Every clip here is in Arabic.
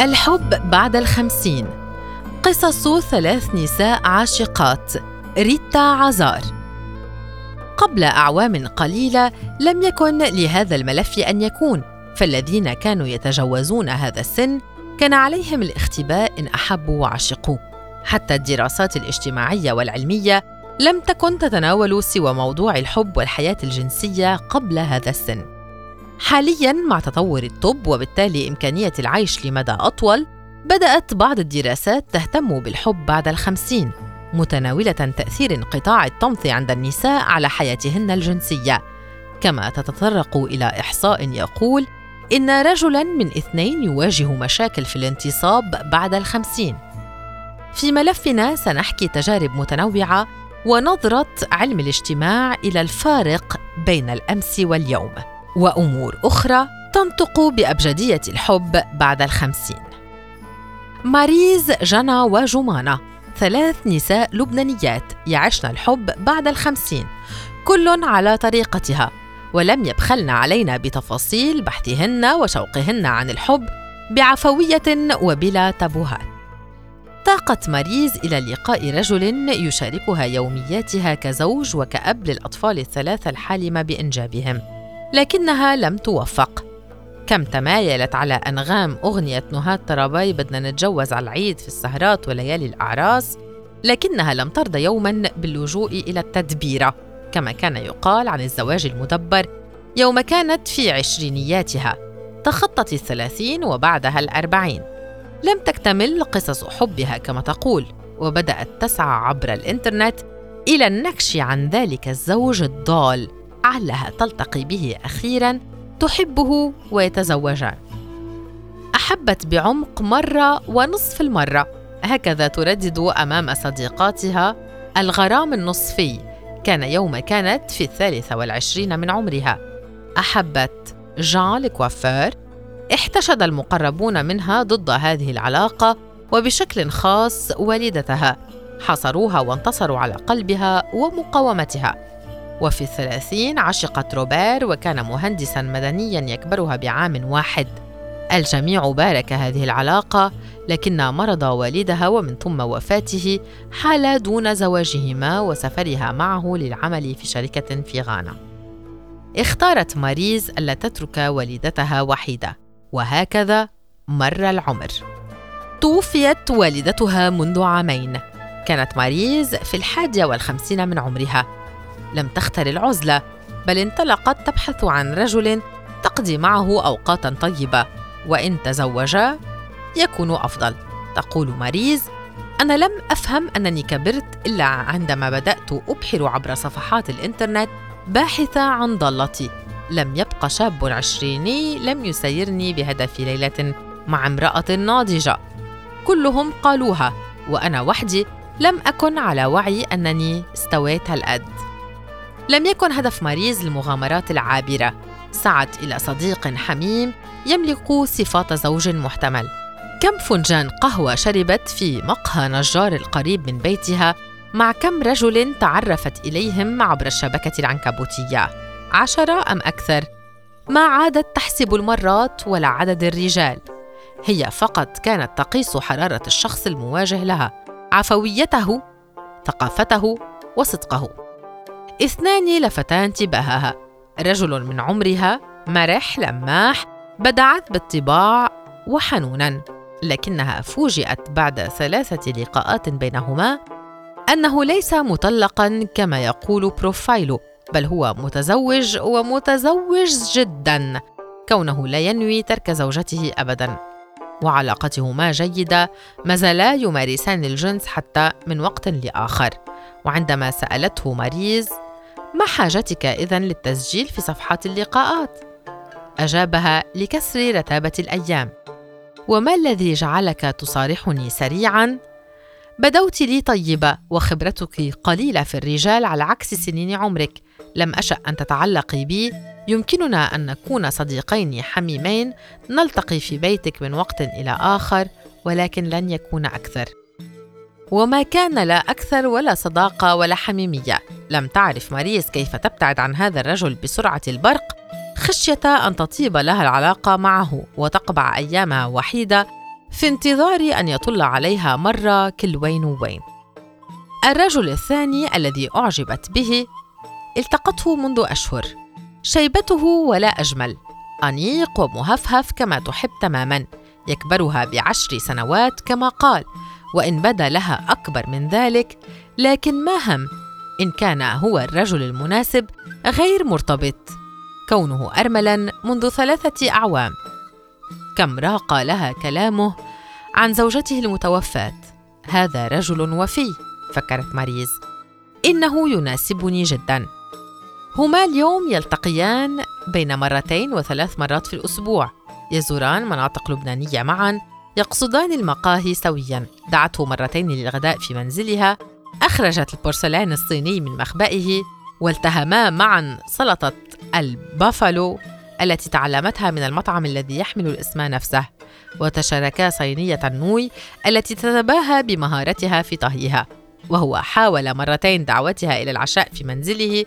الحب بعد الخمسين. قصص ثلاث نساء عاشقات ريتا عزار. قبل أعوام قليلة لم يكن لهذا الملف أن يكون فالذين كانوا يتجاوزون هذا السن كان عليهم الاختباء إن أحبوا وعشقوا. حتى الدراسات الاجتماعية والعلمية لم تكن تتناول سوى موضوع الحب والحياة الجنسية قبل هذا السن. حاليا مع تطور الطب وبالتالي إمكانية العيش لمدى أطول بدأت بعض الدراسات تهتم بالحب بعد الخمسين متناولة تأثير انقطاع الطمث عند النساء على حياتهن الجنسية. كما تتطرق إلى إحصاء يقول إن رجلاً من اثنين يواجه مشاكل في الانتصاب بعد الخمسين. في ملفنا سنحكي تجارب متنوعة ونظرة علم الاجتماع إلى الفارق بين الأمس واليوم. وأمور أخرى تنطق بأبجدية الحب بعد الخمسين. ماريز جنى وجمانة ثلاث نساء لبنانيات يعشن الحب بعد الخمسين. كل على طريقتها ولم يبخلن علينا بتفاصيل بحثهن وشوقهن عن الحب بعفوية وبلا تبوهات تاقت ماريز إلى لقاء رجل يشاركها يومياتها كزوج وكأب للأطفال الثلاثة الحالمة بإنجابهم. لكنها لم توفق. كم تمايلت على أنغام أغنية نهاد طراباي بدنا نتجوز على العيد في السهرات وليالي الأعراس لكنها لم ترضى يوما باللجوء إلى التدبيرة كما كان يقال عن الزواج المدبر يوم كانت في عشرينياتها تخطت الثلاثين وبعدها الأربعين. لم تكتمل قصص حبها كما تقول وبدأت تسعى عبر الإنترنت إلى النكش عن ذلك الزوج الضال. علها تلتقي به أخيراً تحبه ويتزوجان. أحبت بعمق مرة ونصف المرة. هكذا تردد أمام صديقاتها الغرام النصفي. كان يوم كانت في الثالثة والعشرين من عمرها. أحبت جان الكوافير احتشد المقربون منها ضد هذه العلاقة وبشكل خاص والدتها. حصروها وانتصروا على قلبها ومقاومتها. وفي الثلاثين عشقت روبير وكان مهندسا مدنيا يكبرها بعام واحد. الجميع بارك هذه العلاقة لكن مرض والدها ومن ثم وفاته حال دون زواجهما وسفرها معه للعمل في شركة في غانا. اختارت ماريز ألا تترك والدتها وحيدة وهكذا مر العمر. توفيت والدتها منذ عامين. كانت ماريز في الحادية والخمسين من عمرها. لم تختر العزلة بل انطلقت تبحث عن رجل تقضي معه أوقاتا طيبة وإن تزوجا يكون أفضل. تقول ماريز أنا لم أفهم أنني كبرت إلا عندما بدأت أبحر عبر صفحات الإنترنت باحثة عن ضالتي لم يبق شاب عشريني لم يسيرني بهدف ليلة مع امرأة ناضجة. كلهم قالوها وأنا وحدي لم أكن على وعي أنني استويت هالقد لم يكن هدف ماريز المغامرات العابرة. سعت إلى صديق حميم يملك صفات زوج محتمل. كم فنجان قهوة شربت في مقهى نجار القريب من بيتها مع كم رجل تعرفت إليهم عبر الشبكة العنكبوتية؟ عشرة أم أكثر؟ ما عادت تحسب المرات ولا عدد الرجال. هي فقط كانت تقيس حرارة الشخص المواجه لها عفويته ثقافته وصدقه. اثنان لفتا انتباهها. رجل من عمرها مرح لماح بدعت بالطباع وحنونا. لكنها فوجئت بعد ثلاثة لقاءات بينهما أنه ليس مطلقا كما يقول بروفايله بل هو متزوج ومتزوج جدا. كونه لا ينوي ترك زوجته ابدا. وعلاقتهما جيدة ما زالا يمارسان الجنس حتى من وقت لآخر. وعندما سألته ماريز ما حاجتك إذا للتسجيل في صفحات اللقاءات؟ أجابها لكسر رتابة الأيام. وما الذي جعلك تصارحني سريعا؟ بدوت لي طيبة وخبرتك قليلة في الرجال على عكس سنين عمرك. لم أشأ أن تتعلقي بي. يمكننا أن نكون صديقين حميمين. نلتقي في بيتك من وقت إلى آخر ولكن لن يكون أكثر. وما كان لا أكثر ولا صداقة ولا حميمية. لم تعرف ماريس كيف تبتعد عن هذا الرجل بسرعة البرق. خشية أن تطيب لها العلاقة معه وتقبع أيامها وحيدة في انتظار أن يطل عليها مرة كل وين وين. الرجل الثاني الذي أعجبت به التقته منذ أشهر. شيبته ولا أجمل. أنيق ومهفهف كما تحب تماما. يكبرها بعشر سنوات كما قال. وإن بدا لها أكبر من ذلك لكن ما هم؟ إن كان هو الرجل المناسب غير مرتبط. كونه أرملا منذ ثلاثة أعوام. كم راق لها كلامه عن زوجته المتوفاة. هذا رجل وفي فكرت ماريز. إنه يناسبني جدا. هما اليوم يلتقيان بين مرتين وثلاث مرات في الأسبوع. يزوران مناطق لبنانية معا. يقصدان المقاهي سويا. دعته مرتين للغداء في منزلها. أخرجت البورسلان الصيني من مخبئه والتهما معا سلطة البافالو التي تعلمتها من المطعم الذي يحمل الإسم نفسه. وتشاركا صينية النوي التي تتباهى بمهارتها في طهيها. وهو حاول مرتين دعوتها إلى العشاء في منزله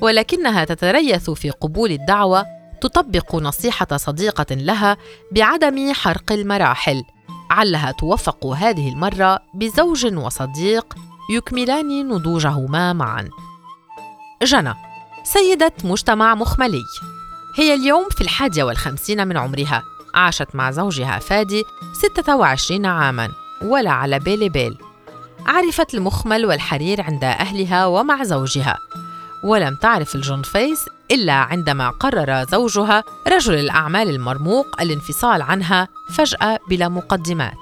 ولكنها تتريث في قبول الدعوة تطبق نصيحة صديقة لها بعدم حرق المراحل. علها توفق هذه المرة بزوج وصديق يكملان نضوجهما معا. جنى سيدة مجتمع مخملي. هي اليوم في الحادية والخمسين من عمرها. عاشت مع زوجها فادي 26 عاماً ولا على بيل بيل. عرفت المخمل والحرير عند أهلها ومع زوجها. ولم تعرف الجون فيس إلا عندما قرر زوجها رجل الأعمال المرموق الانفصال عنها فجأة بلا مقدمات.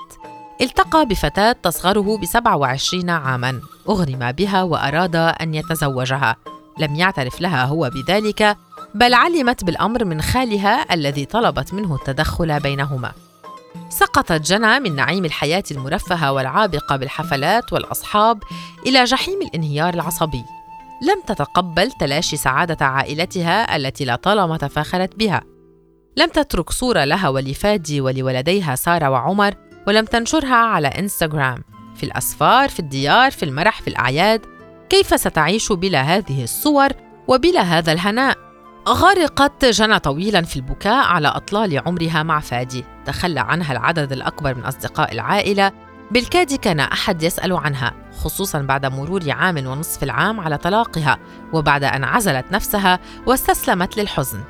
التقى بفتاة تصغره ب 27 عاماً. أغرم بها وأراد أن يتزوجها. لم يعترف لها هو بذلك بل علمت بالأمر من خالها الذي طلبت منه التدخل بينهما. سقطت جنى من نعيم الحياة المرفهة والعابقة بالحفلات والأصحاب إلى جحيم الانهيار العصبي. لم تتقبل تلاشي سعادة عائلتها التي لطالما تفاخرت بها. لم تترك صورة لها ولفادي ولولديها سارة وعمر ولم تنشرها على إنستغرام. في الأسفار في الديار في المرح في الأعياد. كيف ستعيش بلا هذه الصور وبلا هذا الهناء؟ غرقت جنى طويلا في البكاء على أطلال عمرها مع فادي. تخلى عنها العدد الأكبر من أصدقاء العائلة بالكاد كان أحد يسأل عنها خصوصا بعد مرور عام ونصف العام على طلاقها وبعد أن عزلت نفسها واستسلمت للحزن.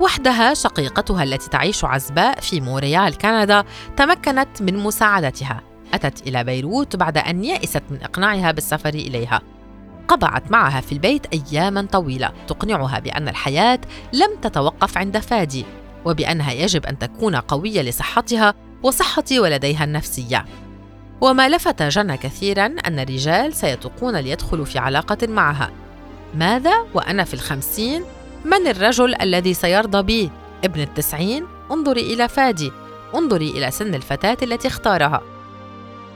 وحدها شقيقتها التي تعيش عزباء في موريال كندا تمكنت من مساعدتها. أتت إلى بيروت بعد أن يئست من إقناعها بالسفر إليها. قضعت معها في البيت اياما طويلة تقنعها بأن الحياة لم تتوقف عند فادي وبأنها يجب أن تكون قوية لصحتها وصحة ولديها النفسية. وما لفت جنى كثيرا أن الرجال سيتقون ليدخلوا في علاقة معها. ماذا وأنا في الخمسين؟ من الرجل الذي سيرضى بي؟ ابن التسعين؟ انظري إلى فادي. انظري إلى سن الفتاة التي اختارها.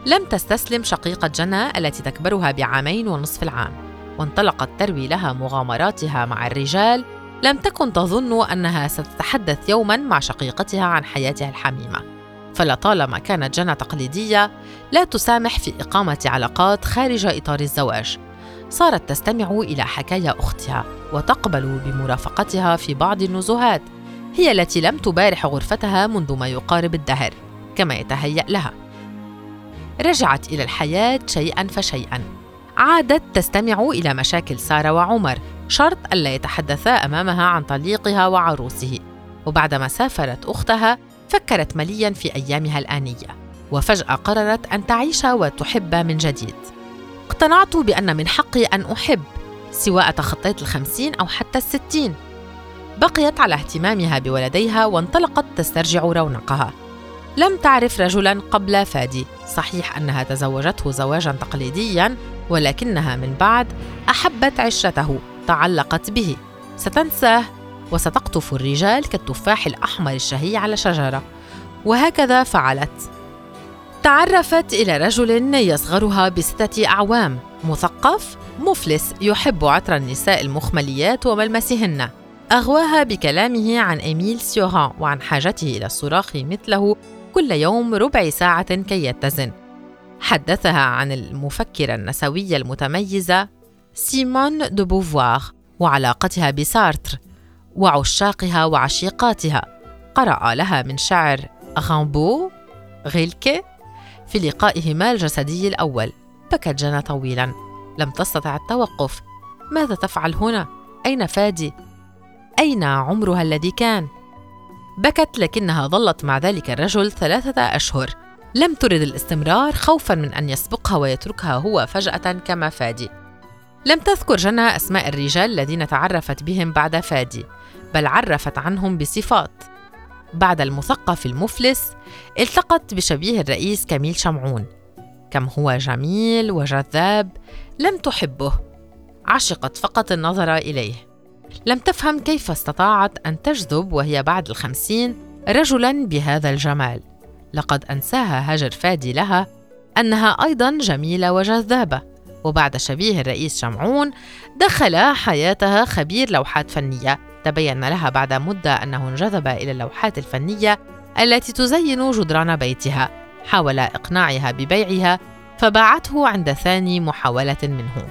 لم تستسلم شقيقة جنى التي تكبرها بعامين ونصف العام. وانطلقت تروي لها مغامراتها مع الرجال. لم تكن تظن أنها ستتحدث يوما مع شقيقتها عن حياتها الحميمة. فلطالما كانت جنى تقليدية لا تسامح في إقامة علاقات خارج إطار الزواج. صارت تستمع إلى حكايا أختها وتقبل بمرافقتها في بعض النزهات هي التي لم تبارح غرفتها منذ ما يقارب الدهر كما يتهيأ لها. رجعت إلى الحياة شيئا فشيئا. عادت تستمع إلى مشاكل سارة وعمر شرط ألا يتحدثا أمامها عن طليقها وعروسه. وبعدما سافرت أختها فكرت مليا في أيامها الآنية وفجأة قررت أن تعيش وتحب من جديد. اقتنعت بأن من حقي أن أحب سواء تخطيت الخمسين أو حتى الستين. بقيت على اهتمامها بولديها وانطلقت تسترجع رونقها. لم تعرف رجلا قبل فادي. صحيح أنها تزوجته زواجا تقليديا ولكنها من بعد أحبت عشرته تعلقت به. ستنساه وستقطف الرجال كالتفاح الأحمر الشهي على شجرة. وهكذا فعلت. تعرفت إلى رجل يصغرها بستة أعوام. مثقف مفلس يحب عطر النساء المخمليات وملمسهن. أغواها بكلامه عن إيميل سيوران وعن حاجته إلى الصراخ مثله كل يوم ربع ساعة كي يتزن. حدثها عن المفكرة النسوية المتميزة سيمون دو بوفوار وعلاقتها بسارتر. وعشاقها وعشيقاتها. قرأ لها من شعر غامبو غيلكي في لقائهما الجسدي الأول. بكت جنى طويلا. لم تستطع التوقف. ماذا تفعل هنا؟ أين فادي؟ أين عمرها الذي كان؟ بكت لكنها ظلت مع ذلك الرجل ثلاثة أشهر. لم ترد الاستمرار خوفا من أن يسبقها ويتركها هو فجأة كما فادي. لم تذكر جنى أسماء الرجال الذين تعرفت بهم بعد فادي. بل عرفت عنهم بصفات. بعد المثقف المفلس التقت بشبيه الرئيس كميل شمعون. كم هو جميل وجذاب لم تحبه. عشقت فقط النظر إليه. لم تفهم كيف استطاعت أن تجذب وهي بعد الخمسين رجلا بهذا الجمال. لقد أنساها هجر فادي لها أنها أيضا جميلة وجذابة. وبعد شبيه الرئيس شمعون دخل حياتها خبير لوحات فنية. تبين لها بعد مدة أنه انجذب إلى اللوحات الفنية التي تزين جدران بيتها حاول إقناعها ببيعها فباعته عند ثاني محاولة منه.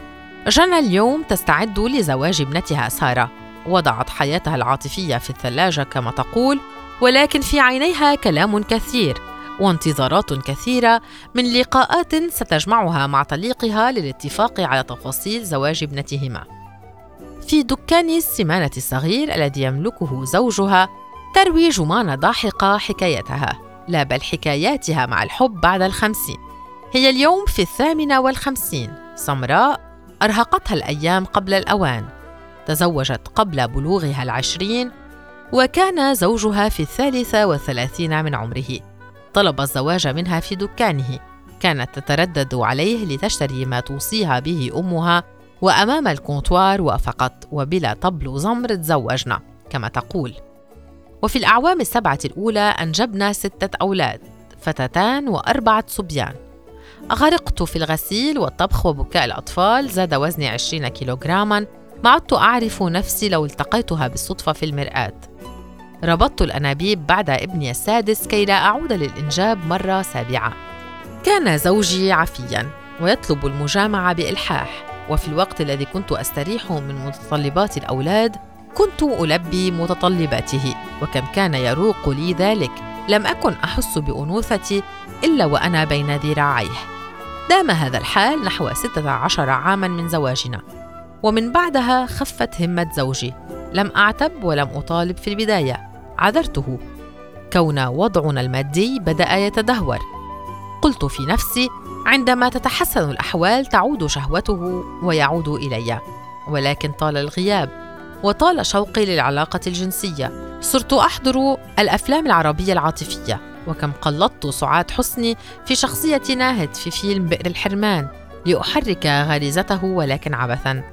جنى اليوم تستعد لزواج ابنتها سارة. وضعت حياتها العاطفية في الثلاجة كما تقول ولكن في عينيها كلام كثير وانتظارات كثيرة من لقاءات ستجمعها مع طليقها للاتفاق على تفاصيل زواج ابنتهما. في دكان السمانة الصغير الذي يملكه زوجها تروي جمانة ضاحكة حكايتها لا بل حكاياتها مع الحب بعد الخمسين. هي اليوم في الثامنة والخمسين. سمراء أرهقتها الأيام قبل الأوان. تزوجت قبل بلوغها العشرين وكان زوجها في الثالثة والثلاثين من عمره. طلب الزواج منها في دكانه. كانت تتردد عليه لتشتري ما توصيها به أمها وأمام الكونتوار وافقت وبلا طبل وزمر تزوجنا كما تقول. وفي الأعوام السبعة الأولى أنجبنا ستة أولاد فتاتان وأربعة صبيان. غرقت في الغسيل والطبخ وبكاء الأطفال زاد وزني 20 كيلوغراما ما عدت أعرف نفسي لو التقيتها بالصدفة في المرآة. ربطت الأنابيب بعد ابني السادس كي لا أعود للإنجاب مرة سابعة. كان زوجي عفيا ويطلب المجامعة بإلحاح. وفي الوقت الذي كنت أستريح من متطلبات الأولاد كنت ألبي متطلباته وكم كان يروق لي ذلك لم أكن أحس بأنوثتي إلا وأنا بين ذراعيه دام هذا الحال نحو 16 عاما من زواجنا ومن بعدها خفت همة زوجي. لم أعتب ولم أطالب في البداية. عذرته. كون وضعنا المادي بدأ يتدهور. قلت في نفسي عندما تتحسن الأحوال تعود شهوته ويعود إلي. ولكن طال الغياب وطال شوقي للعلاقة الجنسية صرت أحضر الأفلام العربية العاطفية. وكم قلدت سعاد حسني في شخصية ناهد في فيلم بئر الحرمان لأحرك غريزته ولكن عبثا.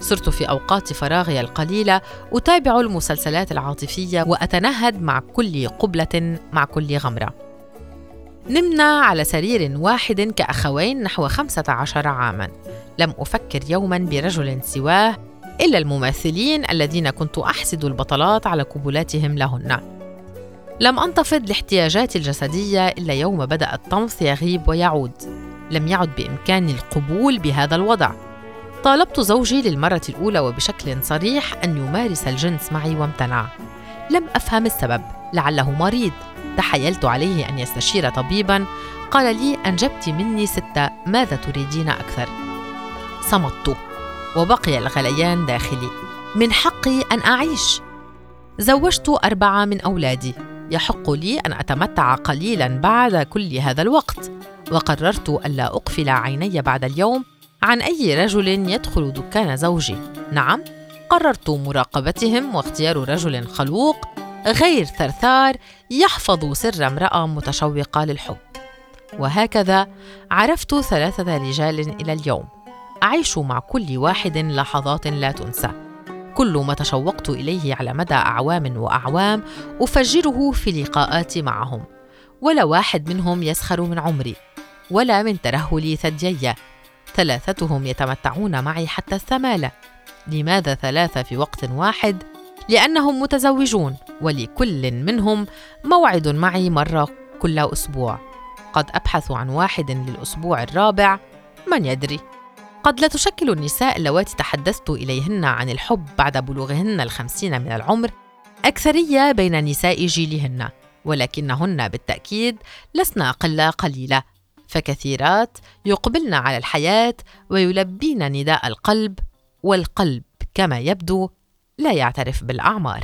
صرت في أوقات فراغي القليلة أتابع المسلسلات العاطفية وأتنهد مع كل قبلة مع كل غمرة. نمنا على سرير واحد كأخوين نحو خمسة عشر عاما. لم أفكر يوما برجل سواه إلا الممثلين الذين كنت أحسد البطلات على قبلاتهم لهن. لم أنتفض لاحتياجاتي الجسدية إلا يوم بدأ الطمث يغيب ويعود. لم يعد بإمكاني القبول بهذا الوضع. طالبت زوجي للمرة الأولى وبشكل صريح أن يمارس الجنس معي وامتنع. لم أفهم السبب. لعله مريض. تحايلت عليه أن يستشير طبيبا. قال لي أنجبت مني ستة ماذا تريدين أكثر؟ صمت وبقي الغليان داخلي. من حقي أن أعيش. زوجت أربعة من أولادي. يحق لي أن أتمتع قليلا بعد كل هذا الوقت. وقررت ألا أقفل عيني بعد اليوم عن أي رجل يدخل دكان زوجي. نعم قررت مراقبتهم واختيار رجل خلوق غير ثرثار يحفظ سر امرأة متشوقة للحب. وهكذا عرفت ثلاثة رجال إلى اليوم. أعيش مع كل واحد لحظات لا تنسى. كل ما تشوقت إليه على مدى أعوام وأعوام أفجره في لقاءاتي معهم. ولا واحد منهم يسخر من عمري ولا من ترهل ثديي. ثلاثتهم يتمتعون معي حتى الثمالة. لماذا ثلاثة في وقت واحد لأنهم متزوجون ولكل منهم موعد معي مرة كل أسبوع. قد أبحث عن واحد للأسبوع الرابع من يدري. قد لا تشكل النساء اللواتي تحدثت إليهن عن الحب بعد بلوغهن الخمسين من العمر أكثرية بين نساء جيلهن ولكنهن بالتأكيد لسن قلة قليلة. فكثيرات يقبلن على الحياة ويلبين نداء القلب والقلب كما يبدو لا يعترف بالأعمار.